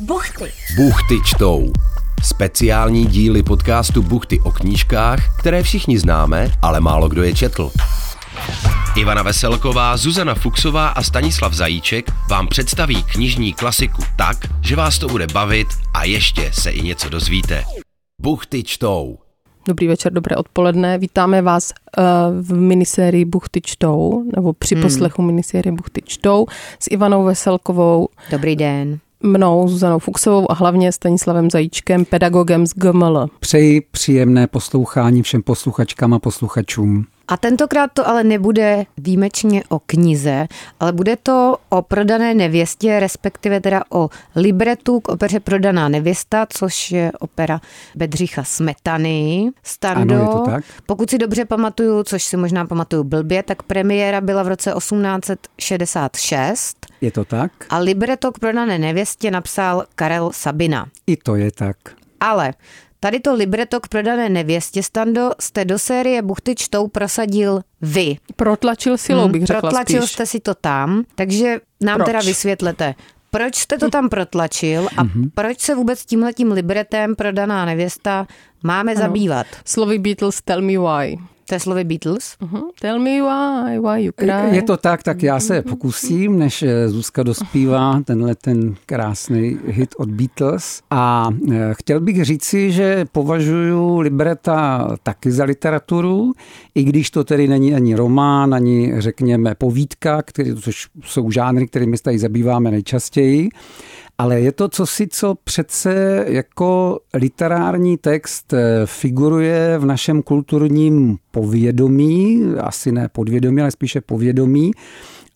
Buchty. Buchty čtou. Speciální díly podcastu Buchty o knížkách, které všichni známe, ale málo kdo je četl. Ivana Veselková, Zuzana Fuxová a Stanislav Zajíček vám představí knižní klasiku tak, že vás to bude bavit a ještě se i něco dozvíte. Buchty čtou. Dobrý večer, dobré odpoledne. Vítáme vás uh, v minisérii Buchty čtou, nebo při hmm. poslechu minisérie Buchty čtou s Ivanou Veselkovou. Dobrý den mnou, Zuzanou Fuxovou a hlavně Stanislavem Zajíčkem, pedagogem z GML. Přeji příjemné poslouchání všem posluchačkám a posluchačům. A tentokrát to ale nebude výjimečně o knize, ale bude to o prodané nevěstě, respektive teda o libretu k opeře Prodaná nevěsta, což je opera Bedřicha Smetany. Stando, ano, je to tak. pokud si dobře pamatuju, což si možná pamatuju blbě, tak premiéra byla v roce 1866. Je to tak. A libreto k Prodané nevěstě napsal Karel Sabina. I to je tak. Ale Tady to libreto k prodané nevěstě, Stando, jste do série Buchty čtou prosadil vy. Protlačil silou, bych řekla Protlačil spíš. jste si to tam, takže nám proč? teda vysvětlete, proč jste to tam protlačil a mm-hmm. proč se vůbec tímhletím libretem prodaná nevěsta máme ano. zabývat? Slovy Beatles Tell Me Why. To je slovy Beatles? Uh-huh. Tell me why, why you cry. Je to tak, tak já se pokusím, než eh, Zuzka dospívá tenhle ten krásný hit od Beatles. A eh, chtěl bych říci, že považuji libreta taky za literaturu, i když to tedy není ani román, ani řekněme povídka, který, což jsou žánry, kterými se tady zabýváme nejčastěji ale je to cosi, co přece jako literární text eh, figuruje v našem kulturním povědomí, asi ne podvědomí, ale spíše povědomí.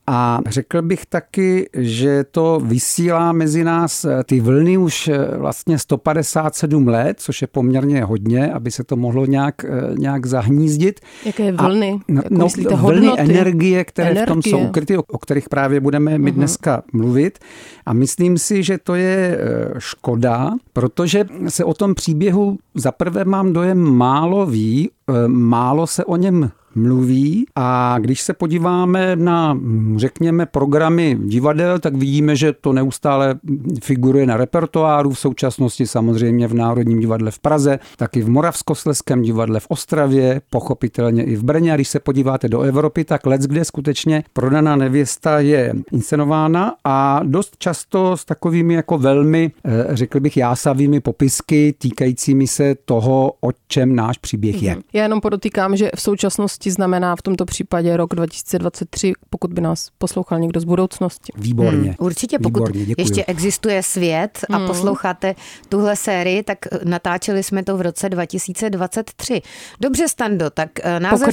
A řekl bych taky, že to vysílá mezi nás eh, ty vlny už eh, vlastně 157 let, což je poměrně hodně, aby se to mohlo nějak, eh, nějak zahnízdit. Jaké vlny? A, no, no, vlny hodnoty? energie, které energie. v tom jsou ukryty, o kterých právě budeme my uh-huh. dneska mluvit. A myslím si, že to je škoda, protože se o tom příběhu zaprvé mám dojem málo ví, málo se o něm mluví a když se podíváme na, řekněme, programy divadel, tak vidíme, že to neustále figuruje na repertoáru, v současnosti samozřejmě v Národním divadle v Praze, taky v Moravskosleském divadle v Ostravě, pochopitelně i v Brně. A když se podíváte do Evropy, tak let, kde skutečně prodaná nevěsta je inscenována a dost často s takovými jako velmi, eh, řekl bych, jásavými popisky týkajícími se toho, o čem náš příběh je. Já jenom podotýkám, že v současnosti budoucnosti znamená v tomto případě rok 2023, pokud by nás poslouchal někdo z budoucnosti. Výborně. Hmm, určitě, pokud Výborně, ještě existuje svět a hmm. posloucháte tuhle sérii, tak natáčeli jsme to v roce 2023. Dobře, Stando, tak eh, název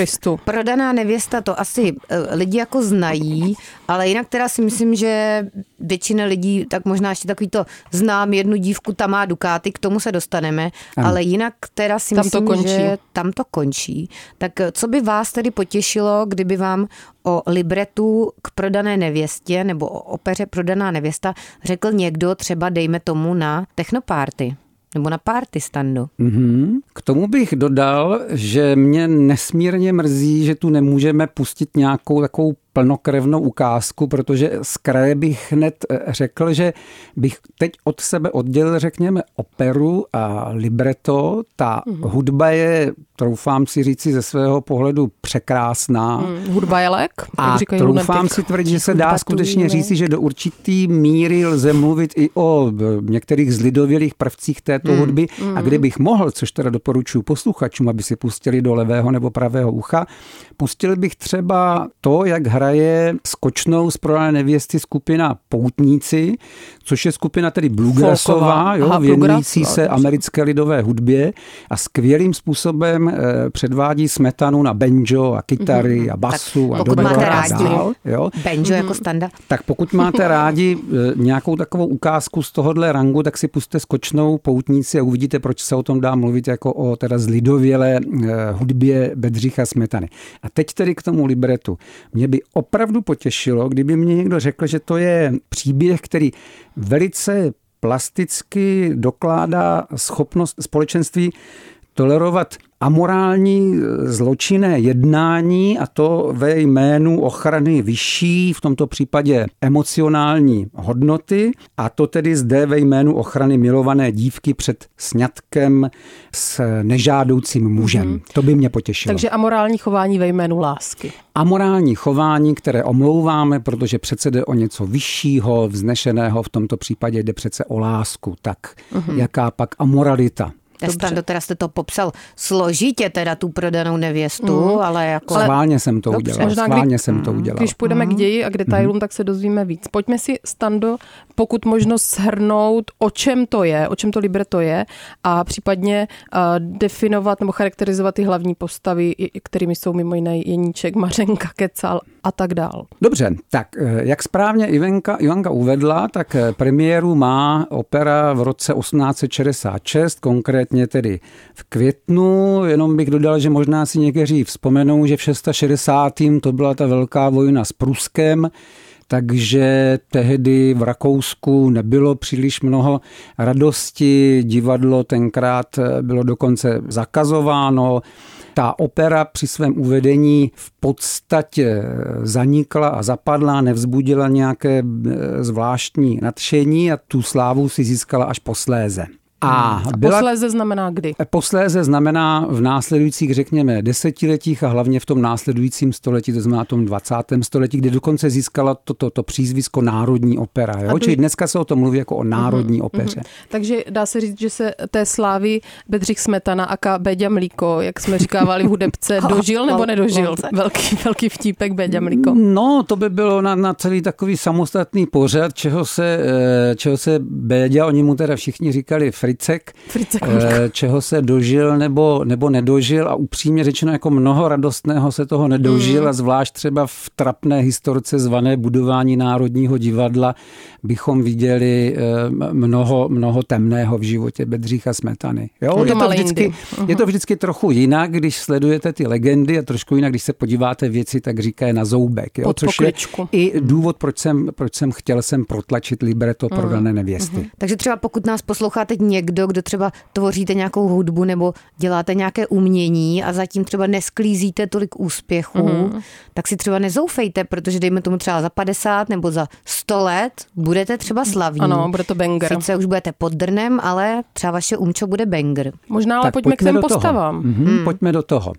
Prodaná nevěsta, to asi eh, lidi jako znají, ale jinak teda si myslím, že většina lidí, tak možná ještě takový to znám jednu dívku, tam má Dukáty, k tomu se dostaneme, ano. ale jinak teda si tam myslím, to končí. že tam to končí. Tak eh, co by vás vás tedy potěšilo, kdyby vám o libretu k prodané nevěstě nebo o opeře Prodaná nevěsta řekl někdo třeba dejme tomu na technopárty? Nebo na party standu. Mm-hmm. K tomu bych dodal, že mě nesmírně mrzí, že tu nemůžeme pustit nějakou takovou plnokrevnou ukázku, protože z kraje bych hned eh, řekl, že bych teď od sebe oddělil, řekněme, operu a libreto. Ta mm. hudba je, troufám si říci ze svého pohledu, překrásná. Mm, hudba je lék, A troufám si tvrdit, že se dá skutečně říci, že do určitý míry lze mluvit i o eh, některých zlidovělých prvcích této mm. hudby. Mm. A kdybych mohl, což teda doporučuji posluchačům, aby si pustili do levého nebo pravého ucha, pustil bych třeba to, jak hra hraje skočnou z prodané nevěsty skupina Poutníci, což je skupina tedy bluegrassová, jo, věnující se americké lidové hudbě a skvělým způsobem eh, předvádí smetanu na banjo a kytary mm-hmm. a basu tak a pokud máte rádi dál, jo. banjo mm-hmm. jako standa. Tak pokud máte rádi eh, nějakou takovou ukázku z tohohle rangu, tak si puste skočnou Poutníci a uvidíte, proč se o tom dá mluvit jako o teda zlidovělé eh, hudbě Bedřicha Smetany. A teď tedy k tomu libretu. Mě by opravdu potěšilo, kdyby mě někdo řekl, že to je příběh, který velice plasticky dokládá schopnost společenství tolerovat amorální zločinné jednání a to ve jménu ochrany vyšší, v tomto případě emocionální hodnoty a to tedy zde ve jménu ochrany milované dívky před sňatkem s nežádoucím mužem. Mm-hmm. To by mě potěšilo. Takže amorální chování ve jménu lásky. Amorální chování, které omlouváme, protože přece jde o něco vyššího, vznešeného, v tomto případě jde přece o lásku. Tak mm-hmm. jaká pak amoralita? Stando, teda jste to popsal složitě, teda tu prodanou nevěstu, mm. ale jako... Schválně jsem to Dobře. udělal, Možná, schválně kdy, jsem to udělal. Když půjdeme mm. k ději a k detailům, mm. tak se dozvíme víc. Pojďme si, Stando, pokud možno shrnout, o čem to je, o čem to libreto je a případně uh, definovat nebo charakterizovat ty hlavní postavy, kterými jsou mimo jiné Jeníček, Mařenka, Kecal a tak dál. Dobře, tak eh, jak správně Ivanka, Ivanka uvedla, tak eh, premiéru má opera v roce 1866, konkrétně tedy v květnu, jenom bych dodal, že možná si někteří vzpomenou, že v 660. to byla ta velká vojna s Pruskem, takže tehdy v Rakousku nebylo příliš mnoho radosti, divadlo tenkrát eh, bylo dokonce zakazováno, ta opera při svém uvedení v podstatě zanikla a zapadla, nevzbudila nějaké eh, zvláštní nadšení a tu slávu si získala až posléze. A, a byla, posléze znamená kdy? Posléze znamená v následujících, řekněme, desetiletích a hlavně v tom následujícím století, to znamená tom 20. století, kde dokonce získala toto to, to přízvisko Národní opera. Jo? Čili dneska se o tom mluví jako o Národní uh-huh, opeře. Uh-huh. Takže dá se říct, že se té slávy Bedřich Smetana a Beďa Mlíko, jak jsme říkávali v hudebce, dožil nebo nedožil? Velký, velký vtípek Beďa Mlíko. No, to by bylo na, na celý takový samostatný pořad, čeho se, eh, čeho se Beďa, oni mu teda všichni říkali Fricek, Fricek eh, čeho se dožil nebo, nebo nedožil a upřímně řečeno jako mnoho radostného se toho nedožil mm. a zvlášť třeba v trapné historce zvané budování Národního divadla bychom viděli eh, mnoho, mnoho temného v životě Bedřicha Smetany. Jo, je, to vždycky, je to vždycky trochu jinak, když sledujete ty legendy a trošku jinak, když se podíváte věci, tak říkají na zoubek. Jo, což je i důvod, proč jsem, proč jsem chtěl jsem protlačit libreto pro dané nevěsty. Mm. Takže třeba pokud nás posloucháte někdo, někdo, kdo třeba tvoříte nějakou hudbu nebo děláte nějaké umění a zatím třeba nesklízíte tolik úspěchů, mm. tak si třeba nezoufejte, protože dejme tomu třeba za 50 nebo za 100 let budete třeba slavní. Ano, bude to banger. Sice už budete pod drnem, ale třeba vaše umčo bude banger. Možná ale tak pojďme, pojďme k těm postavám. Mhm, mm. Pojďme do toho.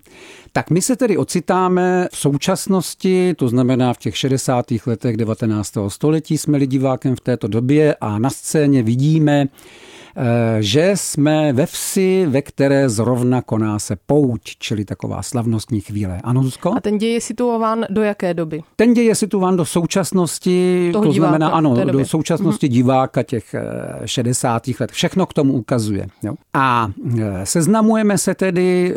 Tak my se tedy ocitáme v současnosti, to znamená v těch 60. letech 19. století jsme divákem v této době a na scéně vidíme že jsme ve vsi, ve které zrovna koná se pouť, čili taková slavnostní chvíle. Ano, Zuzko? A ten děj je situován do jaké doby? Ten děj je situován do současnosti, Toho to diváka, znamená ano, do současnosti mm-hmm. diváka těch 60. Eh, let. Všechno k tomu ukazuje. Jo? A eh, seznamujeme se tedy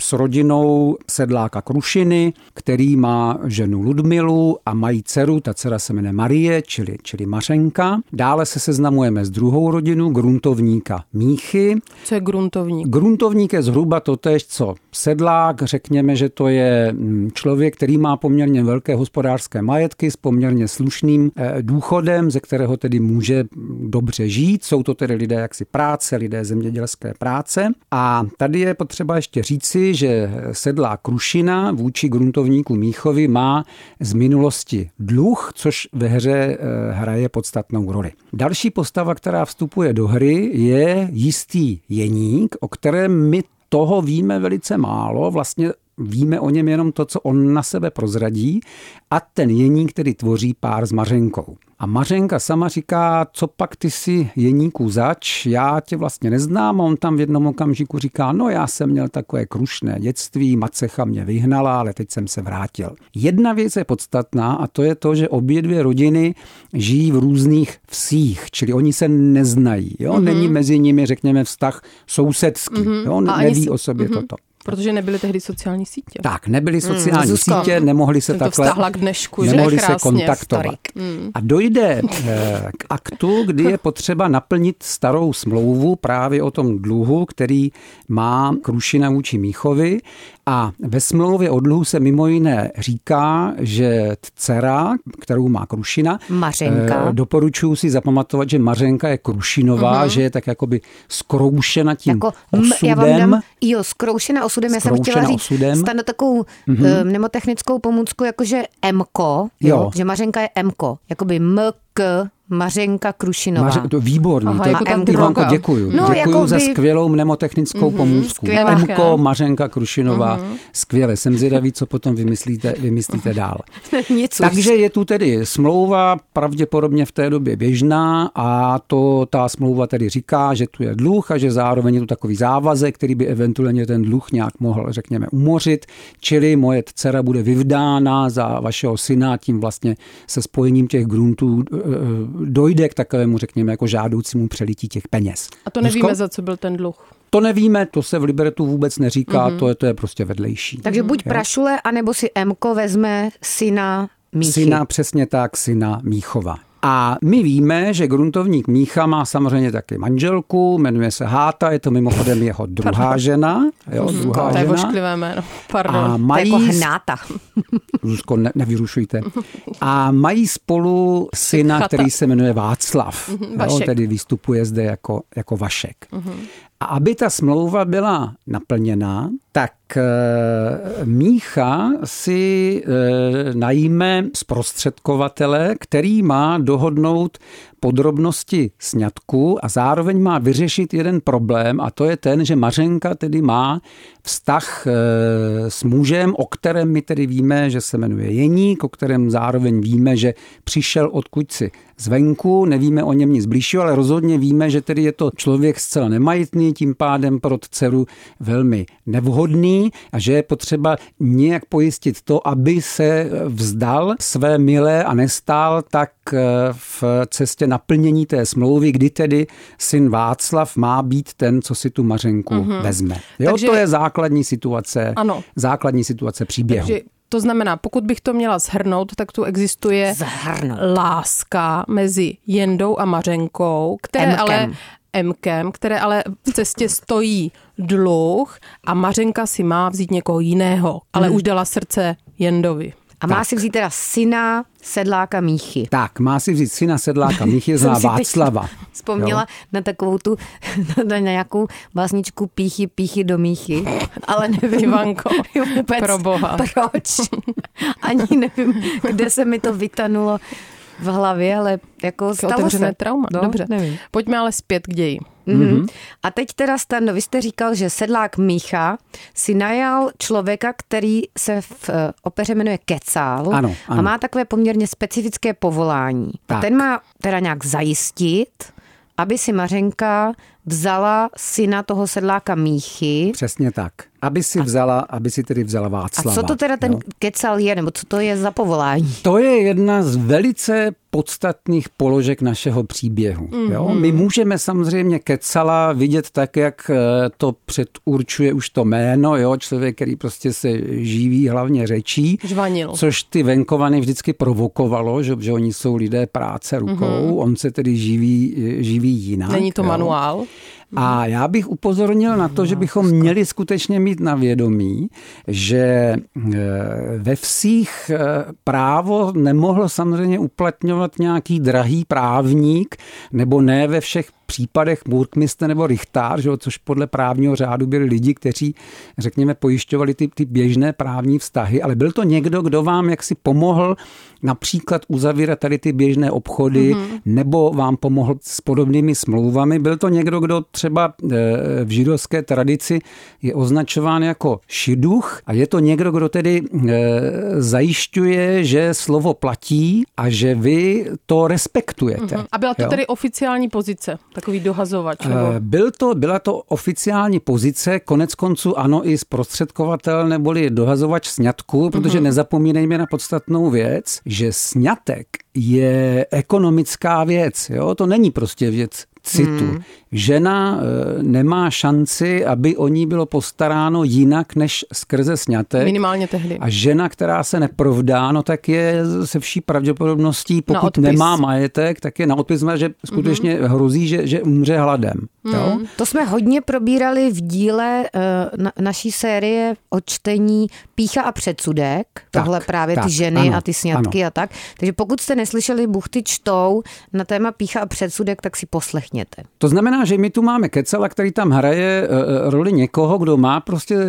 s rodinou sedláka Krušiny, který má ženu Ludmilu a mají dceru, ta dcera se jmenuje Marie, čili, čili Mařenka. Dále se seznamujeme s druhou rodinou gruntovníka Míchy. Co je gruntovník? Gruntovník je zhruba totéž, co sedlák. Řekněme, že to je mm, člověk, který má poměrně velké hospodářské majetky s poměrně slušným eh, důchodem, ze kterého tedy může dobře žít. Jsou to tedy lidé jaksi práce, lidé zemědělské práce. A tady je potřeba ještě říci, že sedlá Krušina vůči gruntovníku Míchovi má z minulosti dluh, což ve hře eh, hraje podstatnou roli. Další postava, která vstupuje do hry, je jistý Jeník, o kterém my toho víme velice málo. Vlastně víme o něm jenom to, co on na sebe prozradí a ten jeník, který tvoří pár s Mařenkou. A Mařenka sama říká, co pak ty si jeníku zač, já tě vlastně neznám. A on tam v jednom okamžiku říká, no já jsem měl takové krušné dětství, macecha mě vyhnala, ale teď jsem se vrátil. Jedna věc je podstatná a to je to, že obě dvě rodiny žijí v různých vsích, čili oni se neznají. Jo? Mm-hmm. Není mezi nimi, řekněme, vztah sousedský. Mm-hmm. Jo? Neví o sobě mm-hmm. toto. Protože nebyly tehdy sociální sítě. Tak, nebyly hmm, sociální hmm, sítě, nemohli se takhle, k dnešku, nemohli se kontaktovat. Hmm. A dojde eh, k aktu, kdy je potřeba naplnit starou smlouvu právě o tom dluhu, který má Krušina vůči Míchovi A ve smlouvě o dluhu se mimo jiné říká, že dcera, kterou má Krušina, Mařenka. doporučuji si zapamatovat, že Mařenka je Krušinová, uh-huh. že je tak jakoby skroušena tím jako, osudem. Já vám dám, jo, skroušena osudem, já jsem chtěla říct, osudem. stane takovou uh-huh. mnemotechnickou pomůcku, jakože Mko, jo, jo. že Mařenka je Mko, jakoby MK, Mařenka Krušinová. Maře, to výborný, Aha, to jako je, Ivanko, děkuju. No, děkuju jako za by... skvělou mnemotechnickou mm-hmm, pomůcku. Mko, Mařenka Krušinová, mm-hmm. skvěle. Jsem zvědavý, co potom vymyslíte, vymyslíte dál. Nic Takže je tu tedy smlouva pravděpodobně v té době běžná a to ta smlouva tedy říká, že tu je dluh a že zároveň je tu takový závazek, který by eventuálně ten dluh nějak mohl, řekněme, umořit, čili moje dcera bude vyvdána za vašeho syna, tím vlastně se spojením těch gruntů e, e, dojde k takovému, řekněme, jako žádoucímu přelití těch peněz. A to nevíme, Rusko? za co byl ten dluh. To nevíme, to se v Liberetu vůbec neříká, mm-hmm. to, je, to je prostě vedlejší. Takže buď je? Prašule, anebo si Mko vezme syna Míchy. Syna, přesně tak, syna Míchova. A my víme, že gruntovník Mícha má samozřejmě taky manželku, jmenuje se Háta, je to mimochodem jeho druhá žena. Jo, mm, druhá to je žena. jméno. Pardon. A mají... To je jako hnáta. Zuzko, ne, nevyrušujte. A mají spolu syna, Chata. který se jmenuje Václav. Mm-hmm, jo, tedy vystupuje zde jako, jako Vašek. Mm-hmm. A aby ta smlouva byla naplněná, tak eh, Mícha si eh, najme zprostředkovatele, který má dohodnout podrobnosti sňatku a zároveň má vyřešit jeden problém a to je ten, že Mařenka tedy má vztah eh, s mužem, o kterém my tedy víme, že se jmenuje Jeník, o kterém zároveň víme, že přišel odkud si zvenku, nevíme o něm nic blížšího, ale rozhodně víme, že tedy je to člověk zcela nemajitný, tím pádem pro dceru velmi nevhodný a že je potřeba nějak pojistit to, aby se vzdal své milé a nestál tak eh, v cestě naplnění té smlouvy, kdy tedy syn Václav má být ten, co si tu Mařenku mm-hmm. vezme. Jo, Takže... to je základní situace, ano. základní situace příběhu. Takže to znamená, pokud bych to měla zhrnout, tak tu existuje Zhrnout. láska mezi Jendou a Mařenkou, které M-kem. ale Mkem, které ale v cestě stojí dluh a Mařenka si má vzít někoho jiného, ale hmm. už dala srdce Jendovi. A má tak. si vzít teda syna sedláka Míchy. Tak, má si vzít syna sedláka Míchy, zná Václava. Vzpomněla jo? na takovou tu, na nějakou básničku Píchy, Píchy do Míchy, ale nevím. Ivanko, vůbec pro boha. proč. Ani nevím, kde se mi to vytanulo v hlavě, ale jako stalo otevřené se. trauma. No, Dobře, nevím. pojďme ale zpět k ději. Mm-hmm. A teď teda Stando, vy jste říkal, že sedlák Mícha si najal člověka, který se v eh, opeře jmenuje Kecal ano, ano. a má takové poměrně specifické povolání. Tak. A ten má teda nějak zajistit, aby si Mařenka vzala syna toho sedláka Míchy. Přesně tak. Aby si vzala, aby si tedy vzala Václava. A co to teda ten jo? kecal je, nebo co to je za povolání? To je jedna z velice podstatných položek našeho příběhu. Mm-hmm. Jo? My můžeme samozřejmě kecala vidět tak, jak eh, to předurčuje už to jméno, jo? člověk, který prostě se živí hlavně řečí, Žvanil. což ty venkovany vždycky provokovalo, že, že oni jsou lidé práce rukou, mm-hmm. on se tedy živí, živí jinak. Není to jo? manuál? A já bych upozornil na to, že bychom měli skutečně mít na vědomí, že e, ve vsích e, právo nemohl samozřejmě uplatňovat nějaký drahý právník, nebo ne ve všech případech Burkmiste nebo Richtár, že, což podle právního řádu byli lidi, kteří, řekněme, pojišťovali ty, ty běžné právní vztahy, ale byl to někdo, kdo vám jaksi pomohl například uzavírat tady ty běžné obchody, mm-hmm. nebo vám pomohl s podobnými smlouvami. Byl to někdo, kdo třeba e, v židovské tradici je označován jako šiduch a je to někdo, kdo tedy e, zajišťuje, že slovo platí a že vy to respektujete. Mm-hmm. A byla to jo? tedy oficiální pozice? Takový dohazovač? Eh, nebo? Byl to, byla to oficiální pozice, konec konců ano i zprostředkovatel neboli dohazovač sňatku, protože mm-hmm. nezapomínejme na podstatnou věc, že sňatek je ekonomická věc. Jo? To není prostě věc citu. Hmm. Žena e, nemá šanci, aby o ní bylo postaráno jinak než skrze sňatek. Minimálně tehdy. A žena, která se neprovdá, no tak je se vší pravděpodobností, pokud nemá majetek, tak je na odpis, že skutečně hmm. hrozí, že, že umře hladem. Jo? Mm. To jsme hodně probírali v díle uh, na, naší série o čtení Pícha a předsudek. Tak, Tohle právě tak, ty ženy ano, a ty sňatky ano. a tak. Takže pokud jste neslyšeli Buchty čtou na téma Pícha a předsudek, tak si poslechněte. To znamená, že my tu máme Kecela, který tam hraje uh, roli někoho, kdo má prostě uh,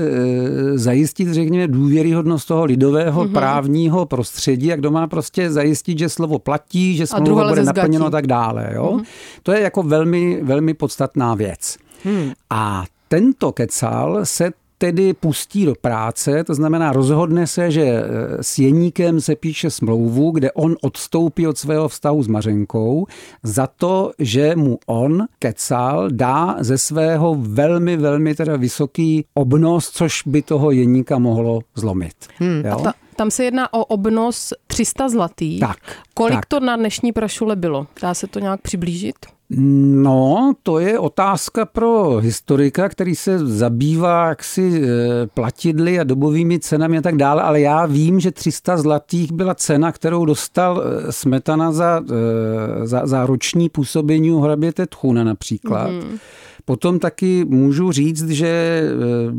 zajistit, řekněme, důvěryhodnost toho lidového mm-hmm. právního prostředí a kdo má prostě zajistit, že slovo platí, že smlouva bude naplněno a tak dále. Jo? Mm-hmm. To je jako velmi, velmi podstatná věc. Hmm. A tento kecal se tedy pustí do práce, to znamená rozhodne se, že e, s Jeníkem se píše smlouvu, kde on odstoupí od svého vztahu s Mařenkou za to, že mu on, Kecal, dá ze svého velmi, velmi teda vysoký obnos, což by toho Jeníka mohlo zlomit. Hmm. Jo? Ta, tam se jedná o obnos 300 zlatých. Tak. Kolik tak. to na dnešní prašule bylo? Dá se to nějak přiblížit? No, to je otázka pro historika, který se zabývá jaksi e, platidly a dobovými cenami a tak dále, ale já vím, že 300 zlatých byla cena, kterou dostal e, Smetana za, e, za, za roční působení u hraběte Tchuna například. Mm. Potom taky můžu říct, že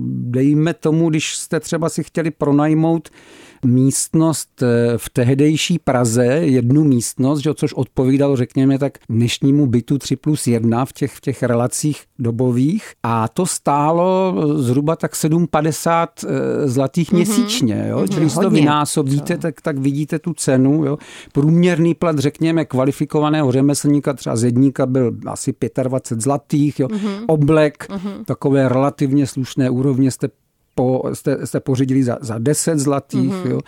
dejme tomu, když jste třeba si chtěli pronajmout místnost eh, v tehdejší Praze, jednu místnost, že, což odpovídalo, řekněme, tak dnešnímu bytu 3 plus 1 v těch, v těch relacích dobových. A to stálo zhruba tak 7,50 eh, zlatých mm-hmm. měsíčně. Jo? Mm-hmm. Čili když to vynásobíte, tak, tak vidíte tu cenu. Jo? Průměrný plat, řekněme, kvalifikovaného řemeslníka, třeba z jedníka byl asi 25 zlatých. Jo? Mm-hmm. Oblek, mm-hmm. takové relativně slušné úrovně jste po, jste, jste pořídili za, za 10 zlatých, mm-hmm. jo.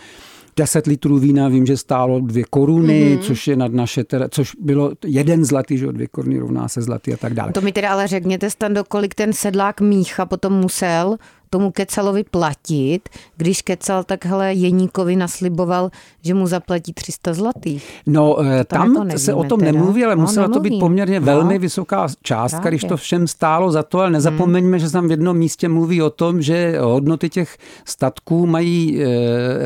10 litrů vína vím, že stálo dvě koruny, mm-hmm. což je nad naše, teda, což bylo jeden zlatý, že dvě koruny rovná se zlatý a tak dále. To mi teda ale řekněte, Stando, kolik ten sedlák Mícha potom musel tomu Kecalovi platit, když Kecal takhle Jeníkovi nasliboval, že mu zaplatí 300 zlatých. No, to eh, tam jako se o tom teda. nemluví, ale no, musela nemluví. to být poměrně no. velmi vysoká částka, Právě. když to všem stálo za to, ale nezapomeňme, hmm. že tam v jednom místě mluví o tom, že hodnoty těch statků mají e,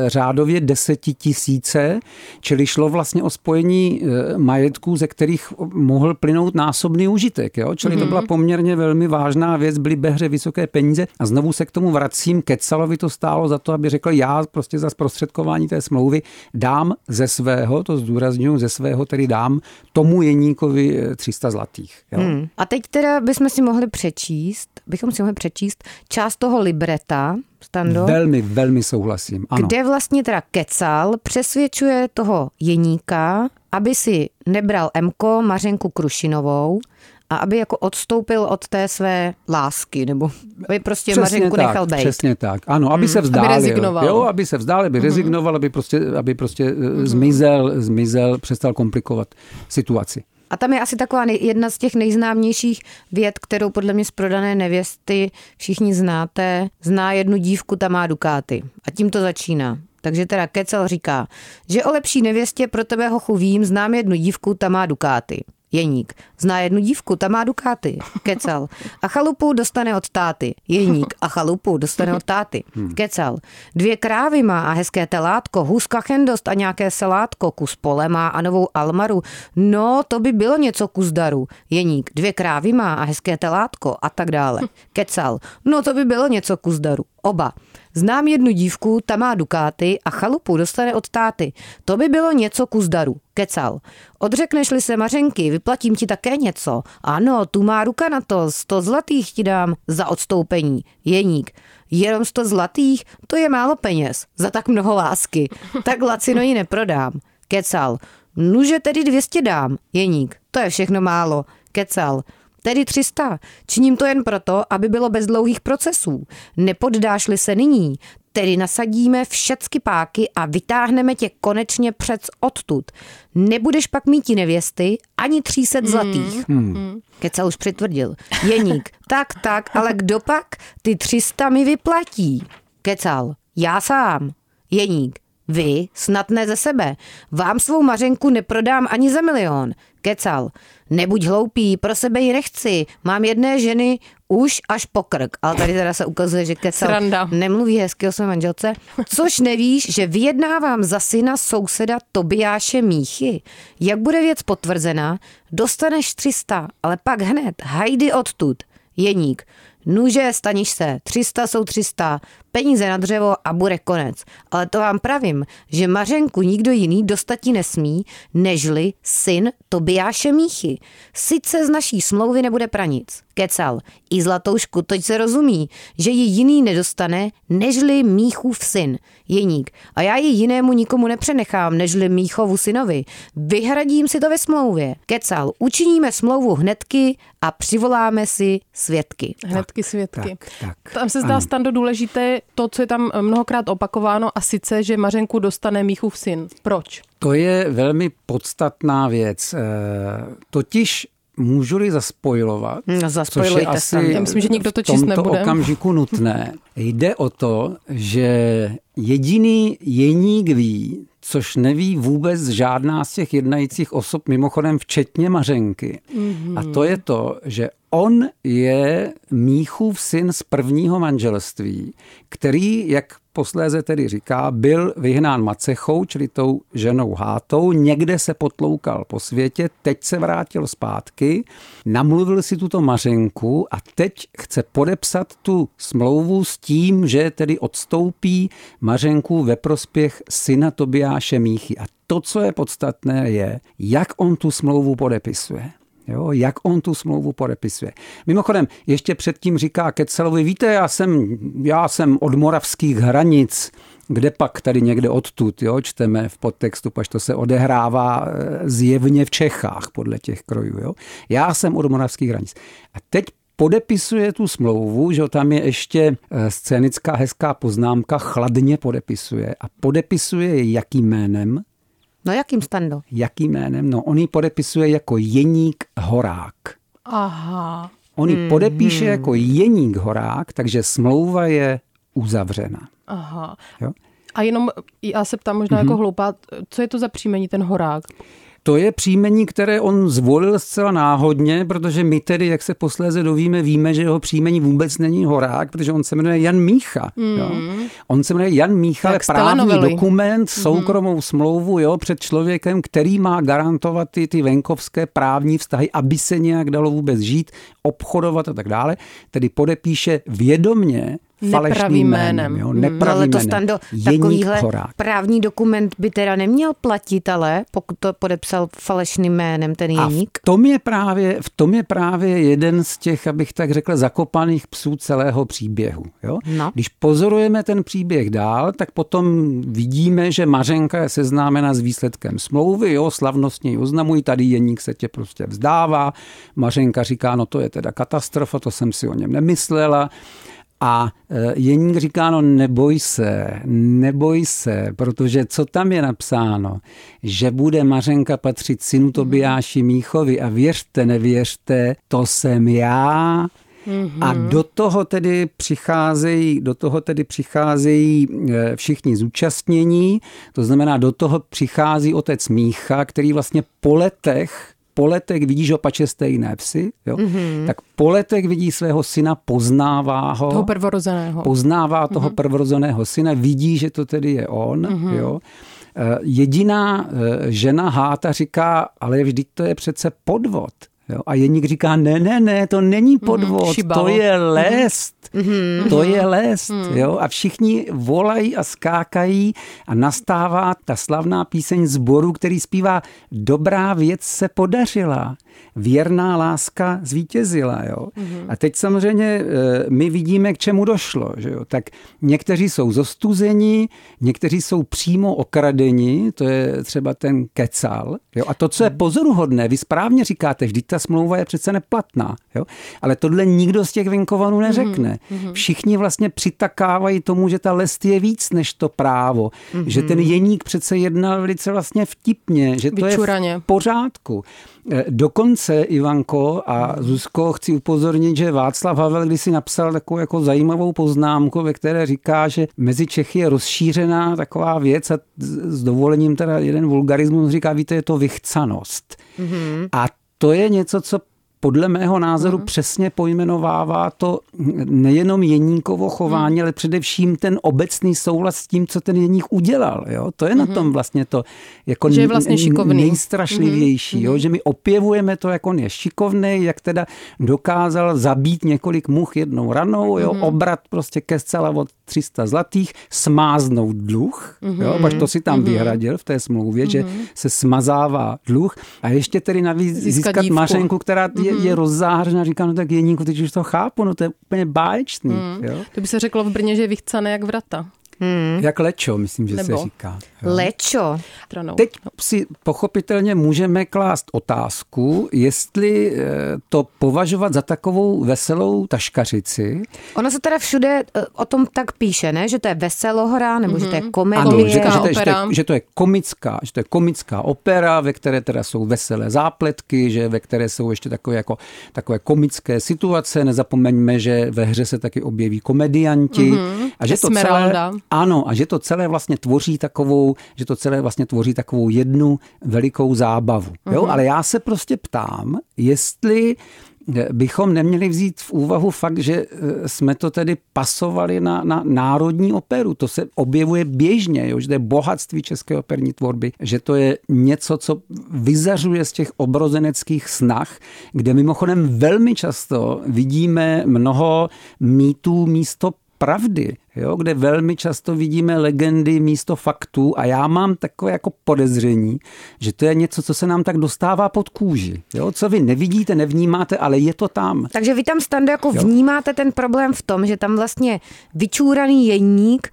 řádově desetitisíce, čili šlo vlastně o spojení e, majetků, ze kterých mohl plynout násobný užitek. Jo? Čili hmm. to byla poměrně velmi vážná věc, byly ve hře vysoké peníze a znovu se k tomu vracím, Kecalovi to stálo za to, aby řekl, já prostě za zprostředkování té smlouvy dám ze svého, to zdůraznuju, ze svého tedy dám tomu jeníkovi 300 eh, zlatých. Jo? Hmm. A teď teda bychom si mohli přečíst, bychom si mohli přečíst část toho libreta, Stando. Velmi, velmi souhlasím. Ano. Kde vlastně teda Kecal přesvědčuje toho jeníka, aby si nebral Mko Mařenku Krušinovou, a aby jako odstoupil od té své lásky, nebo aby prostě přesně Mařenku tak, nechal být. Přesně tak, ano, aby hmm. se vzdál. Aby rezignoval. Jo, aby se vzdál, aby hmm. rezignoval, aby prostě, aby prostě hmm. zmizel, zmizel, přestal komplikovat situaci. A tam je asi taková jedna z těch nejznámějších věd, kterou podle mě z prodané nevěsty všichni znáte. Zná jednu dívku, ta má dukáty. A tím to začíná. Takže teda Kecel říká, že o lepší nevěstě pro tebe hochu vím, znám jednu dívku, ta má dukáty. Jeník. Zná jednu dívku, ta má dukáty. Kecal. A chalupu dostane od táty. Jeník. A chalupu dostane od táty. Hmm. Kecal. Dvě krávy má a hezké telátko, hůzka chendost a nějaké salátko, kus pole má a novou almaru. No, to by bylo něco kus daru. Jeník. Dvě krávy má a hezké telátko a tak dále. Kecal. No, to by bylo něco kus daru. Oba. Znám jednu dívku, ta má dukáty a chalupu dostane od táty. To by bylo něco ku zdaru. Kecal. Odřekneš-li se Mařenky, vyplatím ti také něco. Ano, tu má ruka na to, sto zlatých ti dám za odstoupení. Jeník. Jenom sto zlatých? To je málo peněz. Za tak mnoho lásky. Tak lacino ji neprodám. Kecal. Nuže tedy 200 dám. Jeník. To je všechno málo. Kecal tedy 300. Činím to jen proto, aby bylo bez dlouhých procesů. Nepoddáš-li se nyní, tedy nasadíme všecky páky a vytáhneme tě konečně před odtud. Nebudeš pak mít nevěsty ani 300 hmm. zlatých. Hmm. Keca už přitvrdil. Jeník, tak, tak, ale kdo pak ty 300 mi vyplatí? Kecal, já sám. Jeník, vy snad ne ze sebe. Vám svou mařenku neprodám ani za milion. Kecal. Nebuď hloupý, pro sebe ji nechci. Mám jedné ženy už až po krk. Ale tady teda se ukazuje, že Kecel Sranda. nemluví hezky o své manželce. Což nevíš, že vyjednávám za syna souseda Tobiáše Míchy. Jak bude věc potvrzena, dostaneš 300, ale pak hned hajdy odtud. Jeník. Nuže, staniš se, 300 jsou 300, peníze na dřevo a bude konec. Ale to vám pravím, že Mařenku nikdo jiný dostatí nesmí, nežli syn Tobiáše Míchy. Sice z naší smlouvy nebude pranic. Kecal, i Zlatoušku, toť se rozumí, že ji jiný nedostane, nežli Míchův syn. Jeník. A já ji jinému nikomu nepřenechám, nežli Míchovu synovi. Vyhradím si to ve smlouvě. Kecal, učiníme smlouvu hnedky a přivoláme si svědky. Hnedky svědky. Tak, tak, Tam se zdá stando důležité to, co je tam mnohokrát opakováno a sice, že Mařenku dostane Míchův syn. Proč? To je velmi podstatná věc. Eh, totiž Můžu-li zaspojovat, no, což je asi Já myslím, že nikdo to číst nebude. okamžiku nutné. Jde o to, že jediný jeník ví, což neví vůbec žádná z těch jednajících osob, mimochodem včetně Mařenky. Mm-hmm. A to je to, že on je Míchův syn z prvního manželství, který, jak posléze tedy říká, byl vyhnán Macechou, čili tou ženou Hátou, někde se potloukal po světě, teď se vrátil zpátky, namluvil si tuto Mařenku a teď chce podepsat tu smlouvu s tím, že tedy odstoupí Mařenku ve prospěch syna Tobiáše Míchy. A to, co je podstatné, je, jak on tu smlouvu podepisuje. Jo, jak on tu smlouvu podepisuje. Mimochodem, ještě předtím říká Kecelovi, víte, já jsem, já jsem od moravských hranic, kde pak tady někde odtud, jo, čteme v podtextu, paž to se odehrává eh, zjevně v Čechách podle těch krojů. Jo. Já jsem od moravských hranic. A teď podepisuje tu smlouvu, že tam je ještě eh, scénická hezká poznámka, chladně podepisuje a podepisuje jakým jménem? No jakým stando? Jakým jménem? No on ji podepisuje jako Jeník Horák. Aha. On ji hmm, podepíše hmm. jako Jeník Horák, takže smlouva je uzavřena. Aha. Jo? A jenom, já se ptám možná mm-hmm. jako hloupá, co je to za příjmení ten Horák? To je příjmení, které on zvolil zcela náhodně, protože my tedy, jak se posléze dovíme, víme, že jeho příjmení vůbec není Horák, protože on se jmenuje Jan Mícha. Mm. Jo. On se jmenuje Jan Mícha, ale právní dokument, mm. soukromou smlouvu jo, před člověkem, který má garantovat ty, ty venkovské právní vztahy, aby se nějak dalo vůbec žít, obchodovat a tak dále. Tedy podepíše vědomně falešným jménem. Jo, nepravým no, ale to stando, takovýhle chorák. právní dokument by teda neměl platit, ale pokud to podepsal falešným jménem ten jeník. A v tom je právě, v tom je právě jeden z těch, abych tak řekl, zakopaných psů celého příběhu. Jo? No. Když pozorujeme ten příběh dál, tak potom vidíme, že Mařenka je seznámena s výsledkem smlouvy, jo, slavnostně ji oznamují, tady jeník se tě prostě vzdává. Mařenka říká, no to je teda katastrofa, to jsem si o něm nemyslela. A e, Jeník říká, no neboj se, neboj se, protože co tam je napsáno, že bude Mařenka patřit synu Tobiáši Míchovi a věřte, nevěřte, to jsem já, Mm-hmm. A do toho tedy přicházejí, do toho tedy přicházejí e, všichni zúčastnění, to znamená, do toho přichází otec Mícha, který vlastně po letech po letech vidí, že opače stejné psy, jo? Mm-hmm. tak po letech vidí svého syna, poznává ho. Toho prvorozeného. Poznává toho mm-hmm. prvorozeného syna, vidí, že to tedy je on. Mm-hmm. Jo? Eh, jediná eh, žena Háta říká, ale vždyť to je přece podvod. Jo? A Jeník říká, ne, ne, ne, to není mhm, podvod, mm-hmm, to je lest. Mm-hmm. To je lest. Mm-hmm. Jo? A všichni volají a skákají a nastává ta slavná píseň zboru, který zpívá Dobrá věc se podařila věrná láska zvítězila. Jo? Mm-hmm. A teď samozřejmě e, my vidíme, k čemu došlo. Že jo? Tak někteří jsou zostuzeni, někteří jsou přímo okradeni, to je třeba ten kecal. Jo? A to, co je mhm. pozoruhodné, vy správně říkáte, vždyť ta smlouva je přece neplatná. Jo? Ale tohle nikdo z těch venkovanů neřekne. Mm-hmm. Všichni vlastně přitakávají tomu, že ta lest je víc než to právo. Mm-hmm. Že ten jeník přece jednal velice vlastně vtipně, že to Vyčuraně. je v pořádku. E, dokonce, Ivanko a Zuzko, chci upozornit, že Václav Havel když si napsal takovou jako zajímavou poznámku, ve které říká, že mezi Čechy je rozšířená taková věc a s dovolením teda jeden vulgarismus říká, víte, je to vychcanost. Mm-hmm. A to je něco, co podle mého názoru uh-huh. přesně pojmenovává to nejenom Jeníkovo chování, uh-huh. ale především ten obecný souhlas s tím, co ten Jeník udělal. Jo? To je uh-huh. na tom vlastně to jako že je vlastně šikovný. nejstrašlivější, uh-huh. jo? že my opěvujeme to, jak on je šikovný, jak teda dokázal zabít několik much jednou ranou, jo? Uh-huh. obrat prostě ke zcela od 300 zlatých, smáznout dluh, uh-huh. jo? Baž to si tam uh-huh. vyhradil v té smlouvě, uh-huh. že se smazává dluh a ještě tedy navíc získat, získat Mařenku, která je, je rozzářená, říká, no tak Jeníku, teď už to chápu, no to je úplně báječný. Mm. Jo? To by se řeklo v Brně, že je vychcané jak vrata. Hmm. Jak lečo, myslím, že Nebo? se říká. Lečo. Teď si pochopitelně můžeme klást otázku, jestli eh, to považovat za takovou veselou taškařici. Ono se teda všude eh, o tom tak píše, ne? Že to je veselohra, nebo mm-hmm. že to je mhm. komedie. Ano, že, že, to je, že, to je, že, to je komická, že to je komická opera, ve které teda jsou veselé zápletky, že ve které jsou ještě takové, jako, takové komické situace. Nezapomeňme, že ve hře se taky objeví komedianti. Mm-hmm. A že to celé, ano, a že to celé vlastně tvoří takovou, že to celé vlastně tvoří takovou jednu velikou zábavu. Jo? Mhm. Ale já se prostě ptám, jestli bychom neměli vzít v úvahu fakt, že e, jsme to tedy pasovali na, na národní operu. To se objevuje běžně, jo, že to je bohatství české operní tvorby, že to je něco, co vyzařuje z těch obrozeneckých snah, kde mimochodem velmi často vidíme mnoho mýtů místo pravdy, jo, kde velmi často vidíme legendy místo faktů a já mám takové jako podezření, že to je něco, co se nám tak dostává pod kůži. Jo, co vy nevidíte, nevnímáte, ale je to tam. Takže vy tam, Stando, jako jo. vnímáte ten problém v tom, že tam vlastně vyčúraný jeník